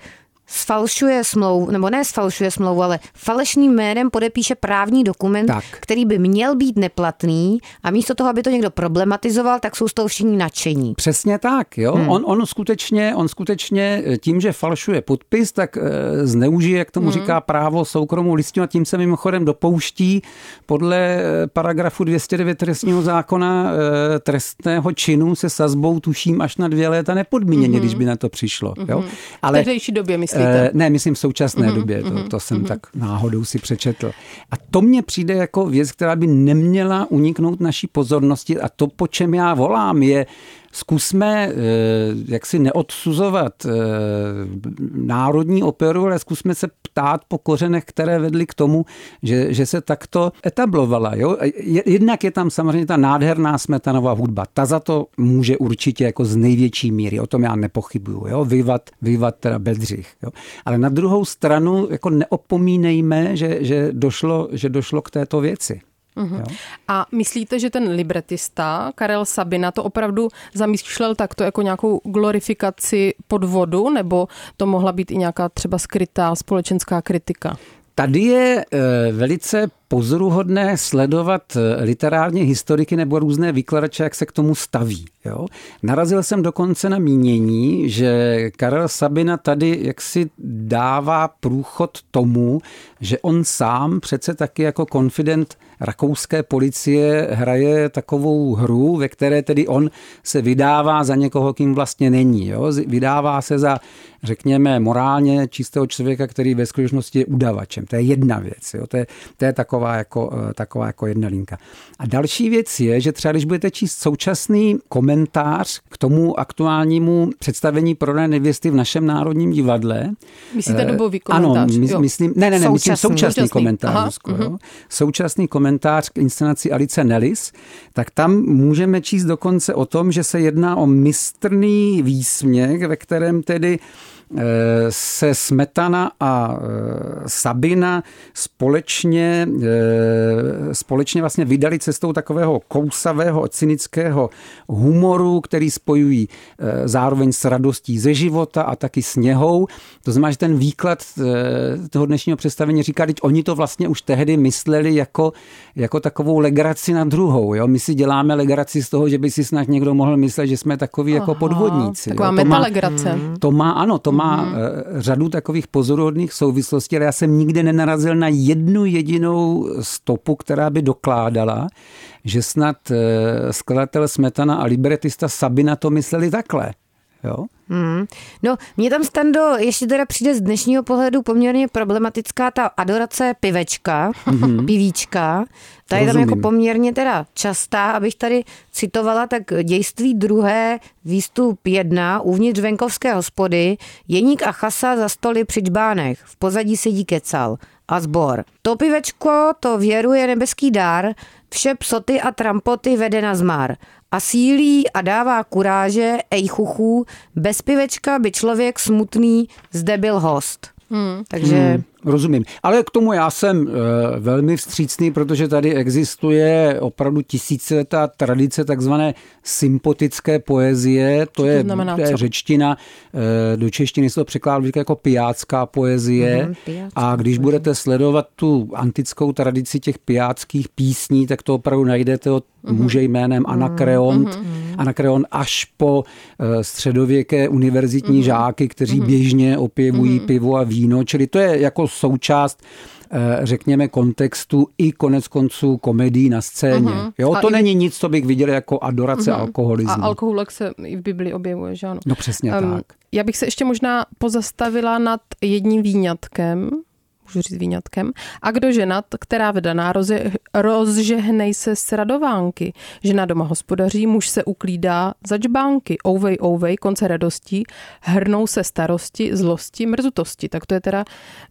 sfalšuje smlouvu, nebo ne sfalšuje smlouvu, ale falešným jménem podepíše právní dokument, tak. který by měl být neplatný a místo toho, aby to někdo problematizoval, tak jsou z toho všichni nadšení. Přesně tak, jo. Hmm. On, on, skutečně, on skutečně eh, tím, že falšuje podpis, tak e, zneužije, jak tomu hmm. říká právo soukromou listinu a tím se mimochodem dopouští podle eh, paragrafu 209 trestního zákona e, trestného činu se sazbou tuším až na dvě léta nepodmíněně, hmm. když by na to přišlo. Jo. Hmm. Ale, v době myslím myslíte? Ne, myslím v současné mm-hmm, době, to, mm-hmm, to jsem mm-hmm. tak náhodou si přečetl. A to mně přijde jako věc, která by neměla uniknout naší pozornosti a to, po čem já volám, je zkusme eh, jak si neodsuzovat eh, národní operu, ale zkusme se ptát po kořenech, které vedly k tomu, že, že se takto etablovala. Jo? Jednak je tam samozřejmě ta nádherná smetanová hudba. Ta za to může určitě jako z největší míry, o tom já nepochybuju. Jo? Vyvat, vyvat teda Bedřich. Jo? Ale na druhou stranu jako neopomínejme, že, že, došlo, že došlo k této věci. Uh-huh. A myslíte, že ten libretista Karel Sabina to opravdu zamýšlel takto jako nějakou glorifikaci podvodu, nebo to mohla být i nějaká třeba skrytá společenská kritika? Tady je eh, velice pozoruhodné sledovat eh, literárně historiky nebo různé výkladače, jak se k tomu staví. Jo? Narazil jsem dokonce na mínění, že Karel Sabina tady jaksi dává průchod tomu, že on sám přece taky jako konfident rakouské policie hraje takovou hru, ve které tedy on se vydává za někoho, kým vlastně není. Jo? Vydává se za, řekněme, morálně čistého člověka, který ve skutečnosti je udavačem. To je jedna věc. Jo? To, je, to je taková jako, eh, taková jako jedna linka. A další věc je, že třeba když budete číst současný komentář k tomu aktuálnímu představení prodané nevěsty v našem Národním divadle. Myslíte eh, dobový komentář? Ano, my, myslím, ne, ne, ne, současný, myslím současný, současný. komentář. Aha, uh-huh. Současný komentář k inscenaci Alice Nellis, tak tam můžeme číst dokonce o tom, že se jedná o mistrný výsměch, ve kterém tedy se Smetana a e, Sabina společně, e, společně vlastně vydali cestou takového kousavého, cynického humoru, který spojují zároveň s radostí ze života a taky s něhou. To znamená, že ten výklad toho dnešního představení říká, že oni to vlastně už tehdy mysleli jako, jako takovou legraci na druhou. Jo? My si děláme legraci z toho, že by si snad někdo mohl myslet, že jsme takový jako Aha, jako podvodníci. Taková metalegrace. To má, ano, to má má mm-hmm. řadu takových pozoruhodných souvislostí, ale já jsem nikdy nenarazil na jednu jedinou stopu, která by dokládala, že snad eh, skladatel Smetana a libretista Sabina to mysleli takhle. Jo? Hmm. No, mě tam stando ještě teda přijde z dnešního pohledu poměrně problematická ta adorace pivečka, mm-hmm. pivíčka. Ta je tam jako poměrně teda častá, abych tady citovala, tak dějství druhé, výstup jedna, uvnitř venkovské hospody, Jeník a Chasa za stoly při čbánech, v pozadí sedí kecal a zbor. To pivečko, to věruje nebeský dár, vše psoty a trampoty vede na zmar a sílí a dává kuráže, ej chuchů, bez pivečka by člověk smutný zde byl host. Hmm. Takže hmm. Rozumím. Ale k tomu já jsem e, velmi vstřícný, protože tady existuje opravdu tisíciletá tradice takzvané sympatické poezie. To, je, to, to je řečtina. E, do češtiny se to překládá jako pijácká poezie. Mm, pijácká a když poezie. budete sledovat tu antickou tradici těch pijáckých písní, tak to opravdu najdete od mm-hmm. muže jménem Anakreont. Mm-hmm. Anakreon až po e, středověké univerzitní mm-hmm. žáky, kteří mm-hmm. běžně opěvují mm-hmm. pivo a víno. Čili to je jako součást eh, řekněme, kontextu i konec konců komedii na scéně. Uh-huh. Jo, to i... není nic, co bych viděl jako adorace uh-huh. alkoholismu. A alkoholek se i v Biblii objevuje, že ano? No přesně um, tak. Já bych se ještě možná pozastavila nad jedním výňatkem, můžu říct výňatkem. A kdo ženat, která vdaná, roze, rozžehnej se s radovánky. Žena doma hospodaří, muž se uklídá za čbánky. Ouvej, ouvej, konce radostí, hrnou se starosti, zlosti, mrzutosti. Tak to je teda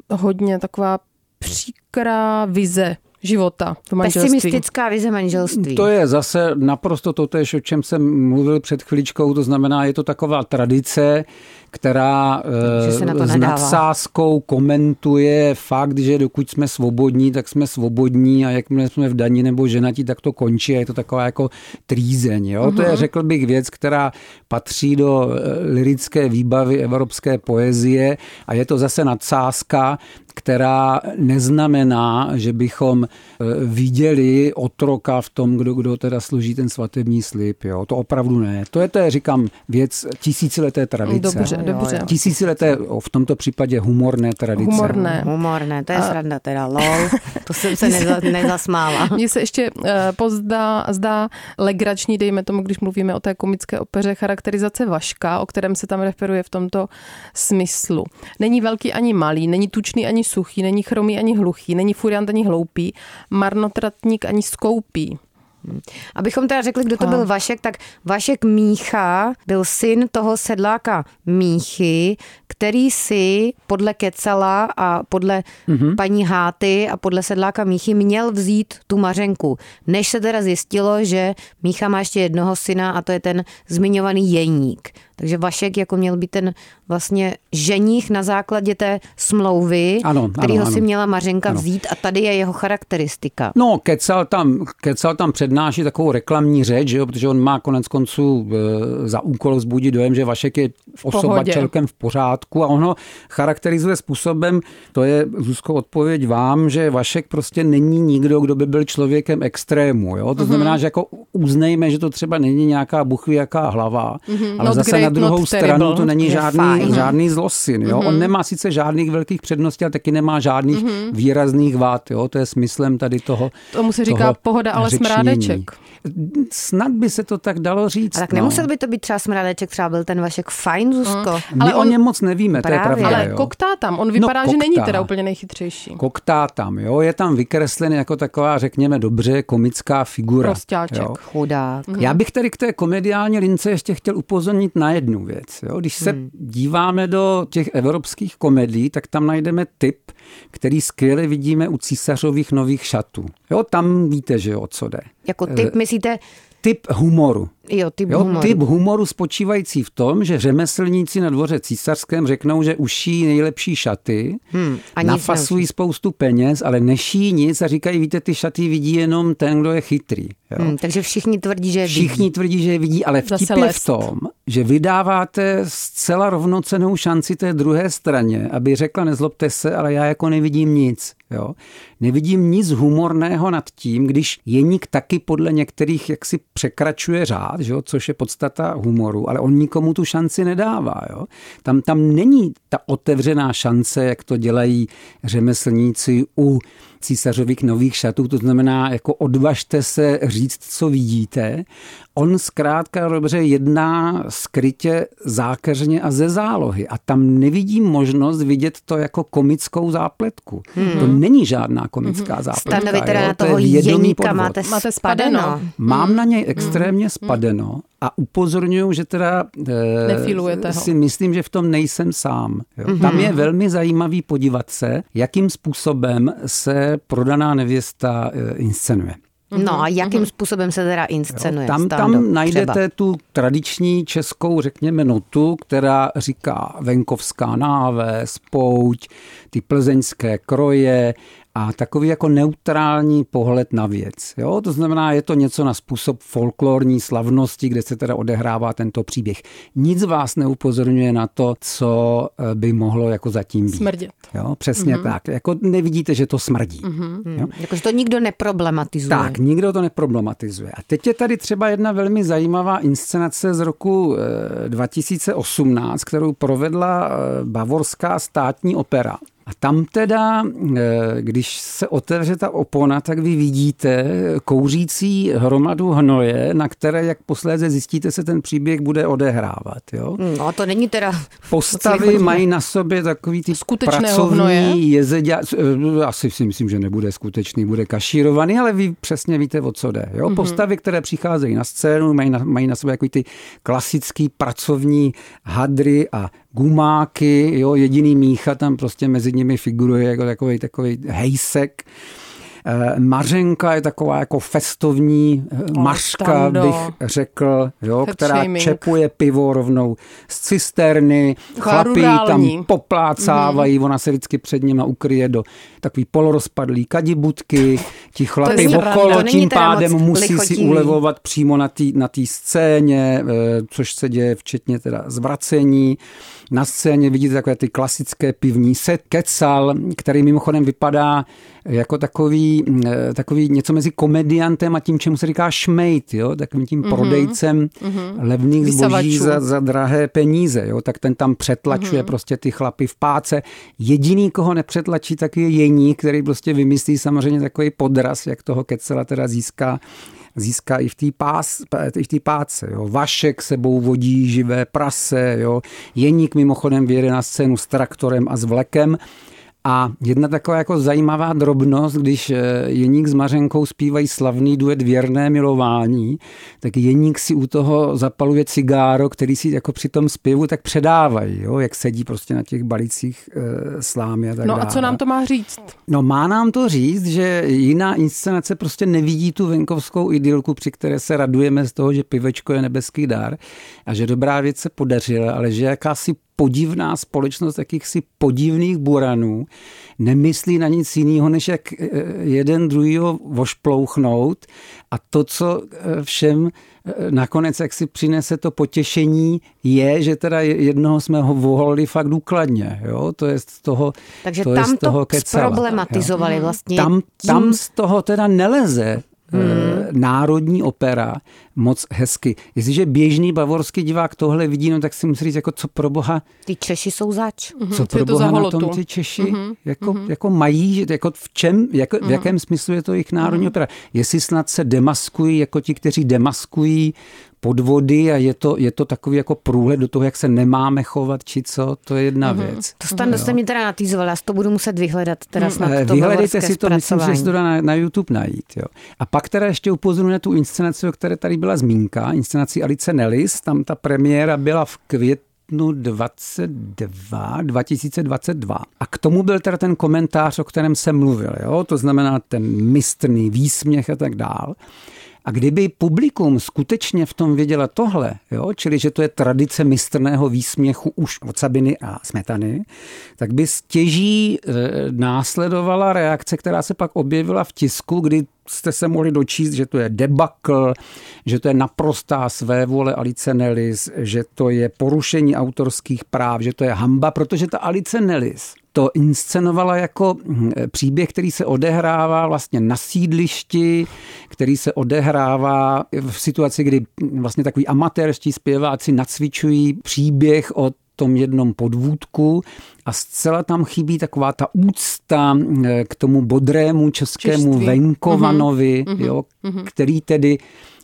hodně taková příkrá vize života v manželství. Pesimistická vize manželství. To je zase naprosto to tež, o čem jsem mluvil před chvíličkou, to znamená, je to taková tradice, která eh, s nadsázkou komentuje fakt, že dokud jsme svobodní, tak jsme svobodní a jakmile jsme v daní nebo ženatí, tak to končí a je to taková jako trýzeň. Jo? Uh-huh. To je, mhm. řekl bych, věc, která patří do eh, lirické výbavy evropské poezie a je to zase nadsázka, která neznamená, že bychom eh, viděli otroka v tom, kdo, kdo teda složí ten svatební slib. Jo? To opravdu ne. To je, to je, říkám, věc tisícileté tradice. Dobře, dobře. Tisícileté, v tomto případě humorné tradice. Humorné. Humorné, to je a... sranda teda, lol. To jsem se neza, nezasmála. Mně se ještě uh, pozdá, zdá legrační, dejme tomu, když mluvíme o té komické opeře, charakterizace Vaška, o kterém se tam referuje v tomto smyslu. Není velký ani malý, není tučný ani suchý, není chromý ani hluchý, není furiant ani hloupý, marnotratník ani skoupý. Abychom teda řekli, kdo to byl Vašek, tak Vašek Mícha byl syn toho sedláka Míchy, který si podle Kecala a podle mm-hmm. paní Háty a podle sedláka Míchy měl vzít tu Mařenku. Než se teda zjistilo, že Mícha má ještě jednoho syna a to je ten zmiňovaný Jeník. Takže Vašek jako měl být ten vlastně ženích na základě té smlouvy, ano, kterýho ano, si měla Mařenka ano. vzít a tady je jeho charakteristika. No, Kecal tam, Kecal tam přednáší takovou reklamní řeč, že jo, protože on má konec konců e, za úkol vzbudit dojem, že Vašek je osoba celkem v pořádku a on ho charakterizuje způsobem, to je Zuzko odpověď vám, že Vašek prostě není nikdo, kdo by byl člověkem extrému. Jo? To mm-hmm. znamená, že jako uznejme, že to třeba není nějaká buchví jaká hlava, mm-hmm. ale Not zase na druhou stranu to není žádný, žádný zlosin. Jo? Mm-hmm. On nemá sice žádných velkých předností, ale taky nemá žádných mm-hmm. výrazných vád. Jo? To je smyslem tady toho. Tomu se říká pohoda, ale řečnění. smrádeček. Snad by se to tak dalo říct. A tak no. nemusel by to být třeba smrádeček, třeba byl ten Vašek fajn, Zuzko. Mm. My ale on, o něm moc nevíme, Právě. to je pravda. Ale jo. koktá tam, on vypadá, no, že není teda úplně nejchytřejší. Koktá tam, jo, je tam vykreslený jako taková, řekněme, dobře komická figura. Prostáček. Chudák. Mm. Já bych tady k té komediální lince ještě chtěl upozornit na jednu věc. Jo. Když se hmm. díváme do těch evropských komedií, tak tam najdeme typ, který skvěle vidíme u císařových nových šatů. Jo, tam víte, že o co jde. Jako typ, myslíte? Typ humoru. Jo, typ jo, humoru. Typ humoru spočívající v tom, že řemeslníci na dvoře císařském řeknou, že uší nejlepší šaty, hmm, a nafasují spoustu peněz, ale neší nic a říkají, víte, ty šaty vidí jenom ten, kdo je chytrý. Jo. Hmm, takže všichni tvrdí, že je vidí. Všichni tvrdí, že je vidí, ale vtip je v tom, že vydáváte zcela rovnocenou šanci té druhé straně, aby řekla, nezlobte se, ale já jako nevidím nic. Jo. Nevidím nic humorného nad tím, když Jeník taky podle některých jaksi překračuje řád, že jo, což je podstata humoru, ale on nikomu tu šanci nedává. Jo. Tam, tam není ta otevřená šance, jak to dělají řemeslníci u císařových nových šatů, to znamená, jako odvažte se říct, co vidíte. On zkrátka dobře jedná skrytě, zákeřně a ze zálohy a tam nevidím možnost vidět to jako komickou zápletku. Hmm. To není žádná komická hmm. zápletka. Stanovi teda jo? na toho jeníka máte, máte spadeno. Mám hmm. na něj extrémně hmm. spadeno a upozorňuji, že teda e, si myslím, že v tom nejsem sám. Jo. Mm-hmm. Tam je velmi zajímavý podívat se, jakým způsobem se prodaná nevěsta e, inscenuje. No a jakým mm-hmm. způsobem se teda inscenuje? Jo, tam, tam najdete třeba. tu tradiční českou, řekněme, notu, která říká venkovská náves, pouť, ty plzeňské kroje, a takový jako neutrální pohled na věc. Jo? To znamená, je to něco na způsob folklorní slavnosti, kde se teda odehrává tento příběh. Nic vás neupozorňuje na to, co eh, by mohlo jako zatím být. Smrdět. Jo? Přesně mm-hmm. tak. Jako nevidíte, že to smrdí. Mm-hmm. Jo? Jakože to nikdo neproblematizuje. Tak, nikdo to neproblematizuje. A teď je tady třeba jedna velmi zajímavá inscenace z roku 2018, eh, kterou provedla eh, Bavorská státní opera. A tam teda, eh, když se otevře ta opona, tak vy vidíte kouřící hromadu hnoje, na které, jak posléze zjistíte, se ten příběh bude odehrávat. Jo? No to není teda... Postavy mají na sobě takový ty pracovní jezedě. Eh, asi si myslím, že nebude skutečný, bude kašírovaný, ale vy přesně víte, o co jde. Jo? Mm-hmm. Postavy, které přicházejí na scénu, mají na, mají na sobě takový ty klasický pracovní hadry a gumáky, jo, jediný mícha tam prostě mezi nimi figuruje jako takový, takový hejsek. Eh, Mařenka je taková jako festovní oh, mařka, stando. bych řekl, jo, která shaming. čepuje pivo rovnou z cisterny, chlapí tam poplácávají, mm. ona se vždycky před nima ukryje do takový polorozpadlý kadibutky, ti chlapy okolo tím pádem musí lichotivý. si ulevovat přímo na té na scéně, eh, což se děje včetně teda zvracení. Na scéně vidíte takové ty klasické pivní set, kecal, který mimochodem vypadá jako takový, eh, takový něco mezi komediantem a tím, čemu se říká šmejt, jo? takovým tím mm-hmm. prodejcem mm-hmm. levných zboží za, za drahé peníze. Jo? Tak ten tam přetlačuje mm-hmm. prostě ty chlapy v páce. Jediný, koho nepřetlačí, tak je Jení, který prostě vymyslí samozřejmě takový podraz, jak toho kecela teda získá získá i v té pás, i v té páce. Jo. Vašek sebou vodí živé prase, jo. Jeník mimochodem vyjede na scénu s traktorem a s vlekem a jedna taková jako zajímavá drobnost, když eh, Jeník s Mařenkou zpívají slavný duet Věrné milování, tak Jeník si u toho zapaluje cigáro, který si jako při tom zpěvu tak předávají, jo, jak sedí prostě na těch balicích e, slámy a tak No dále. a co nám to má říct? No má nám to říct, že jiná inscenace prostě nevidí tu venkovskou idylku, při které se radujeme z toho, že pivečko je nebeský dar a že dobrá věc se podařila, ale že jakási podivná společnost jakýchsi podivných buranů nemyslí na nic jiného, než jak eh, jeden druhýho vošplouchnout a to, co eh, všem eh, nakonec, jak si přinese to potěšení, je, že teda jednoho jsme ho voholili fakt důkladně. Jo? To je z toho Takže to tam je z toho to zproblematizovali vlastně. Tam, tam z toho teda neleze hmm. národní opera moc hezky. Jestliže běžný bavorský divák tohle vidí, no tak si musí říct, jako co pro boha... Ty Češi jsou zač. Mhm, co pro boha na tom ty Češi mm-hmm. jako, mm-hmm. jako mají, jako v čem, jako, mm-hmm. v mhm. jakém smyslu je to jejich národní mm-hmm. opera. Jestli snad se demaskují jako ti, kteří demaskují podvody a je to, je to takový jako průhled do toho, jak se nemáme chovat, či co, to je jedna mm-hmm. věc. To stan, jste mi teda natýzovala, já to budu muset vyhledat teda mm. snad to Vyhledejte si to, myslím, že si to dá na, na YouTube najít. Jo. A pak teda ještě upozorňuji na tu inscenaci, o které tady byla zmínka, inscenaci Alice Nellis, tam ta premiéra byla v květnu 22, 2022. A k tomu byl teda ten komentář, o kterém jsem mluvil, jo? to znamená ten mistrný výsměch a tak dál. A kdyby publikum skutečně v tom věděla tohle, jo, čili že to je tradice mistrného výsměchu už od Sabiny a Smetany, tak by stěží e, následovala reakce, která se pak objevila v tisku, kdy jste se mohli dočíst, že to je debakl, že to je naprostá své vole Alice Nellis, že to je porušení autorských práv, že to je hamba, protože ta Alice Nellis to inscenovala jako hm, příběh, který se odehrává vlastně na sídlišti, který se odehrává v situaci, kdy vlastně takový amatérští zpěváci nacvičují příběh o tom jednom podvůdku a zcela tam chybí taková ta úcta eh, k tomu bodrému českému Čeství. venkovanovi, mm-hmm. jo, mm-hmm. který tedy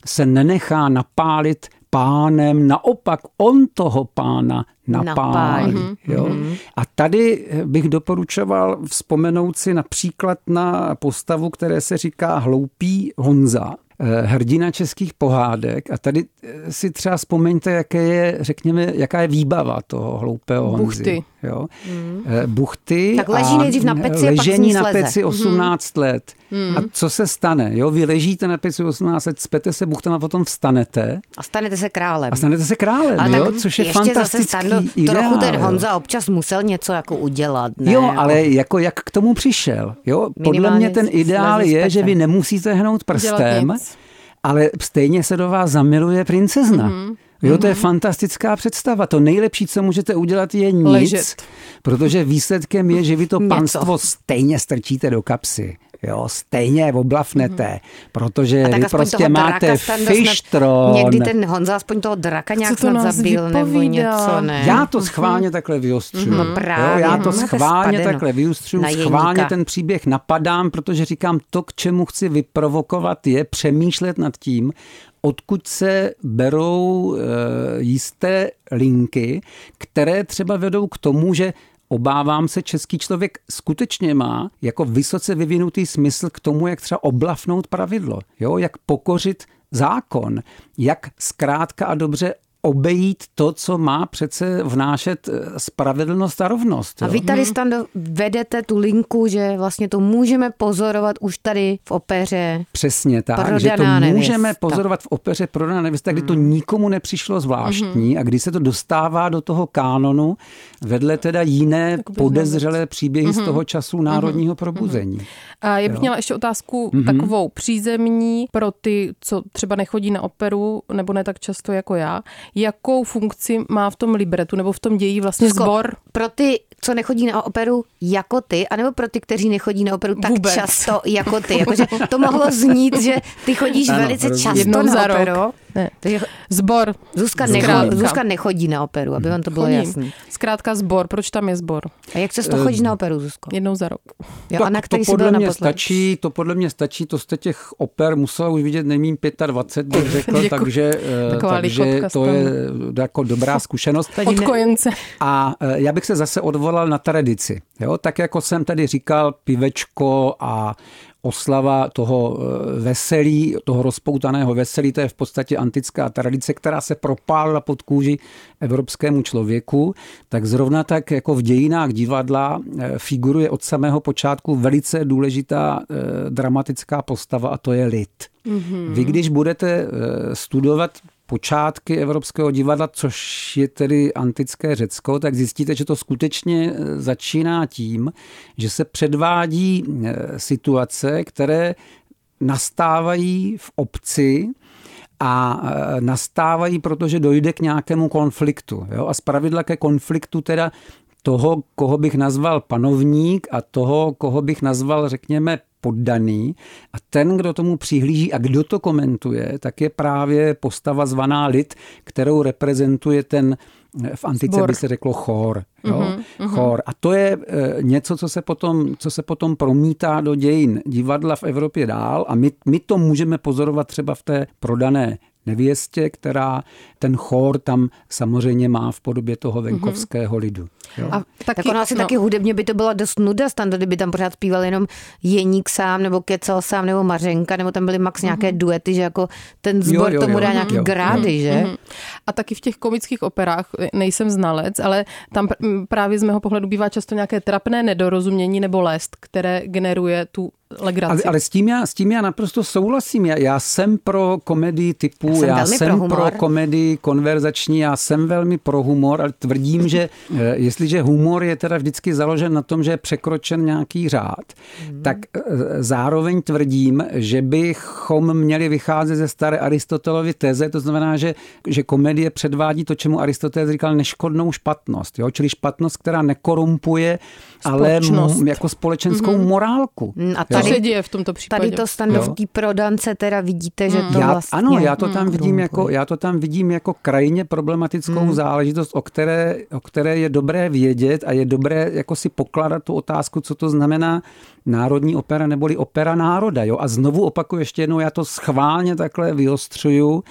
se nenechá napálit pánem, naopak on toho pána napálí. napálí. Jo? Mm-hmm. A tady bych doporučoval vzpomenout si například na postavu, které se říká Hloupý Honza, Eh, hrdina českých pohádek a tady eh, si třeba vzpomeňte, jaké je, řekněme, jaká je výbava toho hloupého Honzy. Buchty. Jo? Mm. Buchty tak leží nejdřív na peci ležení na peci 18 mm. let. Mm. A co se stane? Jo? Vy ležíte na peci 18 let, spete se buchtem a potom vstanete. A stanete se králem. A stanete se králem, a jo? což je fantastický stanu, ideál. Trochu ten Honza občas musel něco jako udělat. Ne? Jo, ale jako jak k tomu přišel? Jo? Podle mě ten ideál je, že vy nemusíte hnout prstem, ale stejně se do vás zamiluje princezna. Mm-hmm. Jo, to je mhm. fantastická představa. To nejlepší, co můžete udělat, je nic, Ležet. protože výsledkem je, že vy to panstvo stejně strčíte do kapsy. Jo, stejně oblafnete, mm-hmm. protože vy prostě máte fištron. Někdy ten Honza aspoň toho draka nějak snad zabil nebo něco, ne? Já to schválně mm-hmm. takhle vyostřuju. Mm-hmm. No právě, jo, já to schválně takhle vyostřuju, schválně ten příběh napadám, protože říkám, to, k čemu chci vyprovokovat, je přemýšlet nad tím, odkud se berou e, jisté linky, které třeba vedou k tomu, že obávám se, český člověk skutečně má jako vysoce vyvinutý smysl k tomu, jak třeba oblafnout pravidlo, jo? jak pokořit zákon, jak zkrátka a dobře obejít to, co má přece vnášet eh, spravedlnost a rovnost. Jo? A vy tady, mhm. Stando, vedete tu linku, že vlastně to můžeme pozorovat už tady v opeře. Přesně tak, že to můžeme nevěsta. pozorovat v opeře Prodaná nevěsta, kdy to hmm. nikomu nepřišlo zvláštní hmm. a kdy se to dostává do toho kánonu vedle teda jiné podezřelé příběhy hmm. z mhm. toho času mhm. národního hmm. probuzení. A já bych měla ještě otázku hmm. takovou přízemní pro ty, co třeba nechodí na operu, nebo ne tak často jako já jakou funkci má v tom libretu nebo v tom dějí vlastně sbor? Pro ty, co nechodí na operu jako ty, anebo pro ty, kteří nechodí na operu tak Vůbec. často jako ty. Jakože to mohlo znít, že ty chodíš ano, velice často Jednou na operu. Ne. zbor. Zuzka, nechodí, Zuzka nechodí na operu, aby vám to bylo jasné. Zkrátka zbor. Proč tam je zbor? A jak často chodíš na operu, Zuzko? Jednou za rok. Jo, a na který to podle mě stačí, to podle mě stačí, to jste těch oper musela už vidět nemím 25, bych řekl, takže, eh, takže to je jako dobrá zkušenost. Od kojence. A eh, já bych se zase odvolal na tradici. Jo? Tak jako jsem tady říkal, pivečko a oslava toho eh, veselí, toho rozpoutaného veselí, to je v podstatě antická tradice, která se propálila pod kůži evropskému člověku, tak zrovna tak jako v dějinách divadla eh, figuruje od samého počátku velice důležitá eh, dramatická postava a to je lid. Mm-hmm. Vy když budete studovat počátky Evropského divadla, což je tedy antické Řecko, tak zjistíte, že to skutečně e, začíná tím, že se předvádí e, situace, které nastávají v obci, a e, nastávají, protože dojde k nějakému konfliktu. Jo? A zpravidla ke konfliktu teda toho, koho bych nazval panovník a toho, koho bych nazval, řekněme, poddaný a ten, kdo tomu přihlíží a kdo to komentuje, tak je právě postava zvaná lid, kterou reprezentuje ten v antice Zbor. by se řeklo chor. Jo? Uh-huh, chor. A to je e, něco, co se, potom, co se potom promítá do dějin divadla v Evropě dál a my, my to můžeme pozorovat třeba v té prodané nevěstě, která ten chór tam samozřejmě má v podobě toho venkovského lidu. Jo? A taky, tak ono asi no. taky hudebně by to byla dost nuda, standard, kdyby tam pořád zpíval jenom Jeník sám, nebo Kecal sám, nebo Mařenka, nebo tam byly max nějaké mm-hmm. duety, že jako ten zbor jo, jo, tomu dá jo, nějaký jo, grády, jo. že? Mm-hmm. A taky v těch komických operách, nejsem znalec, ale tam právě z mého pohledu bývá často nějaké trapné nedorozumění nebo lest, které generuje tu legraci. Ale, ale s, tím já, s tím já naprosto souhlasím. Já, já jsem pro komedii typu, já jsem, já jsem pro, pro komedii konverzační, já jsem velmi pro humor, ale tvrdím, že eh, jestliže humor je teda vždycky založen na tom, že je překročen nějaký řád, mm. tak e, zároveň tvrdím, že bychom měli vycházet ze staré Aristotelovy teze, to znamená, že, že komedie předvádí to, čemu Aristoteles říkal neškodnou špatnost, jo? čili špatnost, která nekorumpuje, ale m, jako společenskou morálku. Mm, a tady se děje v tomto případě. Tady to standovský prodance teda vidíte, že mm. to já, vlastně... Ano, já to tam mm. vidím jako, já to tam vidím jako krajně problematickou mm. záležitost, o které, o které je dobré vědět a je dobré jako si pokládat tu otázku, co to znamená národní opera neboli opera národa. Jo? A znovu opakuju ještě jednou, já to schválně takhle vyostřuju,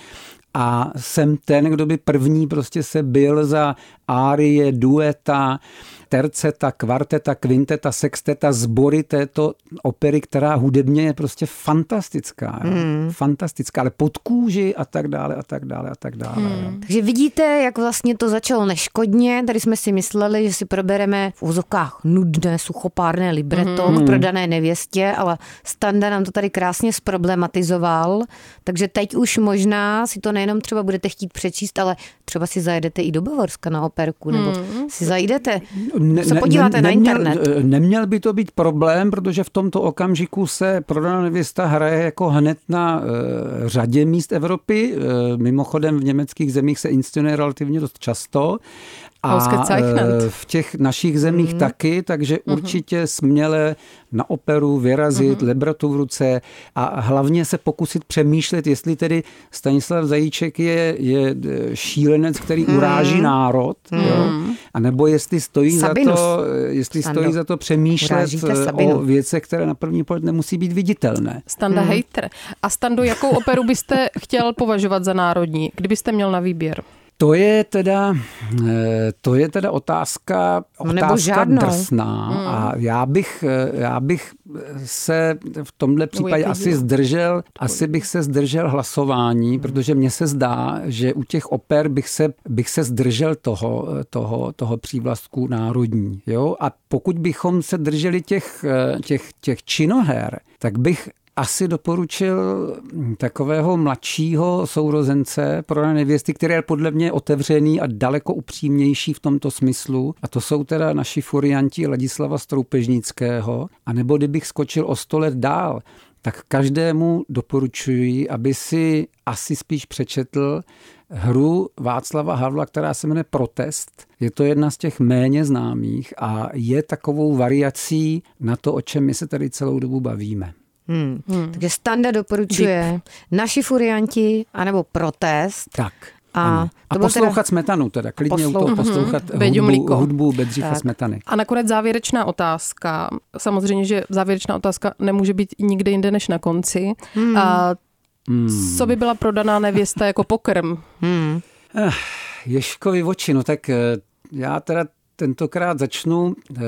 a jsem ten, kdo by první prostě se byl za árie, dueta, terceta, kvarteta, kvinteta, sexteta, sbory této opery, která hudebně je prostě fantastická. Mm. Fantastická, ale pod kůži a tak dále a tak dále a tak dále. Mm. Takže vidíte, jak vlastně to začalo neškodně. Tady jsme si mysleli, že si probereme v úzokách nudné, suchopárné libreto mm. k prodané nevěstě, ale Standa nám to tady krásně zproblematizoval. Takže teď už možná si to nejenom třeba budete chtít přečíst, ale třeba si zajedete i do Bavorska na operku, nebo mm. si zajdete ne, se podíváte ne, ne, neměl, na internet. Eh, neměl by to být problém, protože v tomto okamžiku se prodaná nevěsta hraje jako hned na uh, řadě míst Evropy. Uh, mimochodem v německých zemích se inscenuje relativně dost často. A v těch našich zemích mm. taky, takže mm-hmm. určitě směle na operu vyrazit, mm-hmm. libretu v ruce a hlavně se pokusit přemýšlet, jestli tedy Stanislav Zajíček je, je šílenec, který mm. uráží národ, mm. jo? a nebo jestli stojí Sabinus. za to, jestli Stando. stojí za to přemýšlet o věcech, které na první pohled nemusí být viditelné. Standa mm. hater. A Stando, jakou operu byste chtěl považovat za národní, kdybyste měl na výběr? To je teda, eh, to je teda otázka, no otázka drsná hmm. a já bych, eh, já bych se v tomhle případě asi zdržel, asi bych se zdržel hlasování, hmm. protože mně se zdá, že u těch oper bych se, bych se zdržel toho, toho, toho přívlastku národní. Jo? A pokud bychom se drželi těch, eh, těch, těch činoher, tak bych asi doporučil takového mladšího sourozence pro nevěsty, který je podle mě otevřený a daleko upřímnější v tomto smyslu. A to jsou teda naši furianti Ladislava Stroupežnického. A nebo kdybych skočil o sto let dál, tak každému doporučuji, aby si asi spíš přečetl hru Václava Havla, která se jmenuje Protest. Je to jedna z těch méně známých a je takovou variací na to, o čem my se tady celou dobu bavíme. Hmm. Hmm. Takže Standa doporučuje Deep. naši furianti anebo protest. Tak. A, a poslouchat teda... smetanu teda, klidně Poslou... u toho poslouchat hmm. hudbu, hudbu Bedřicha Smetany. A nakonec závěrečná otázka. Samozřejmě, že závěrečná otázka nemůže být nikde jinde než na konci. Hmm. A hmm. co by byla prodaná nevěsta jako pokrm? Hmm. Eh, Ješkovi oči, no tak eh, já teda tentokrát začnu eh,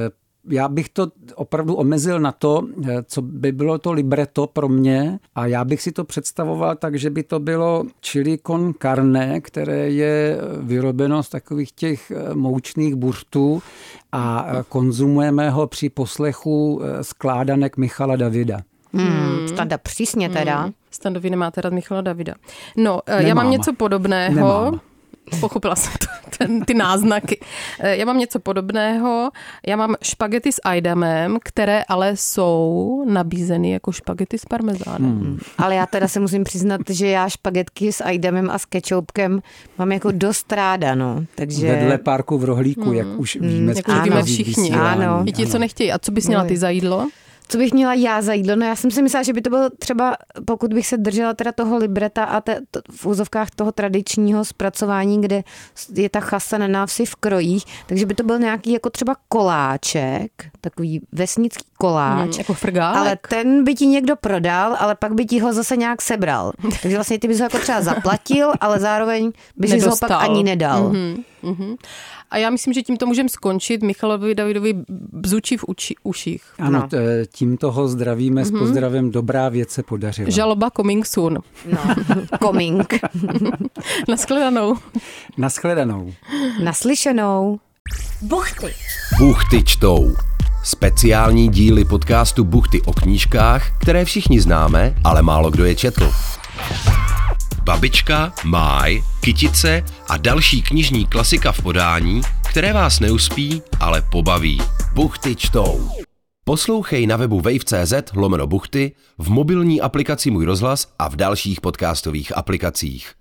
já bych to opravdu omezil na to, eh, co by bylo to libreto pro mě a já bych si to představoval tak, že by to bylo chili con carne, které je vyrobeno z takových těch eh, moučných burtů a eh, konzumujeme ho při poslechu skládanek Michala Davida. Hmm, standa přísně teda. Hmm. Standovi nemáte rád Michala Davida. No, Nemám. já mám něco podobného. Nemám. Pochopila jsem to, ten, ty náznaky. Eh, já mám něco podobného. Já mám špagety s ajdamem, které ale jsou nabízeny jako špagety s parmezánem. Hmm. Ale já teda se musím přiznat, že já špagetky s ajdamem a s kečoupkem mám jako dost ráda, no. Takže... Vedle parku v rohlíku, hmm. jak už víme. Jak už víme všichni. Ano. I ti, co nechtějí. A co bys měla ty za jídlo? Co bych měla já za jídlo? No já jsem si myslela, že by to bylo třeba, pokud bych se držela teda toho libreta a te, to, v úzovkách toho tradičního zpracování, kde je ta chasa na návsi v krojích, takže by to byl nějaký jako třeba koláček, takový vesnický koláč. Hmm, jako frgálek. Ale ten by ti někdo prodal, ale pak by ti ho zase nějak sebral. Takže vlastně ty bys ho jako třeba zaplatil, ale zároveň bys ho pak ani nedal. Mm-hmm, mm-hmm. A já myslím, že tímto můžeme skončit. Michalovi Davidovi bzučí v uči, uších. Ano, no. tímto ho zdravíme mm-hmm. s mhm. pozdravem. Dobrá věc se podařila. Žaloba coming soon. No, coming. Naschledanou. Naschledanou. Naslyšenou. Buchty. Buchty čtou. Speciální díly podcastu Buchty o knížkách, které všichni známe, ale málo kdo je četl. Babička, Máj, Kytice a další knižní klasika v podání které vás neuspí, ale pobaví. Buchty čtou. Poslouchej na webu wave.cz lomeno buchty, v mobilní aplikaci Můj rozhlas a v dalších podcastových aplikacích.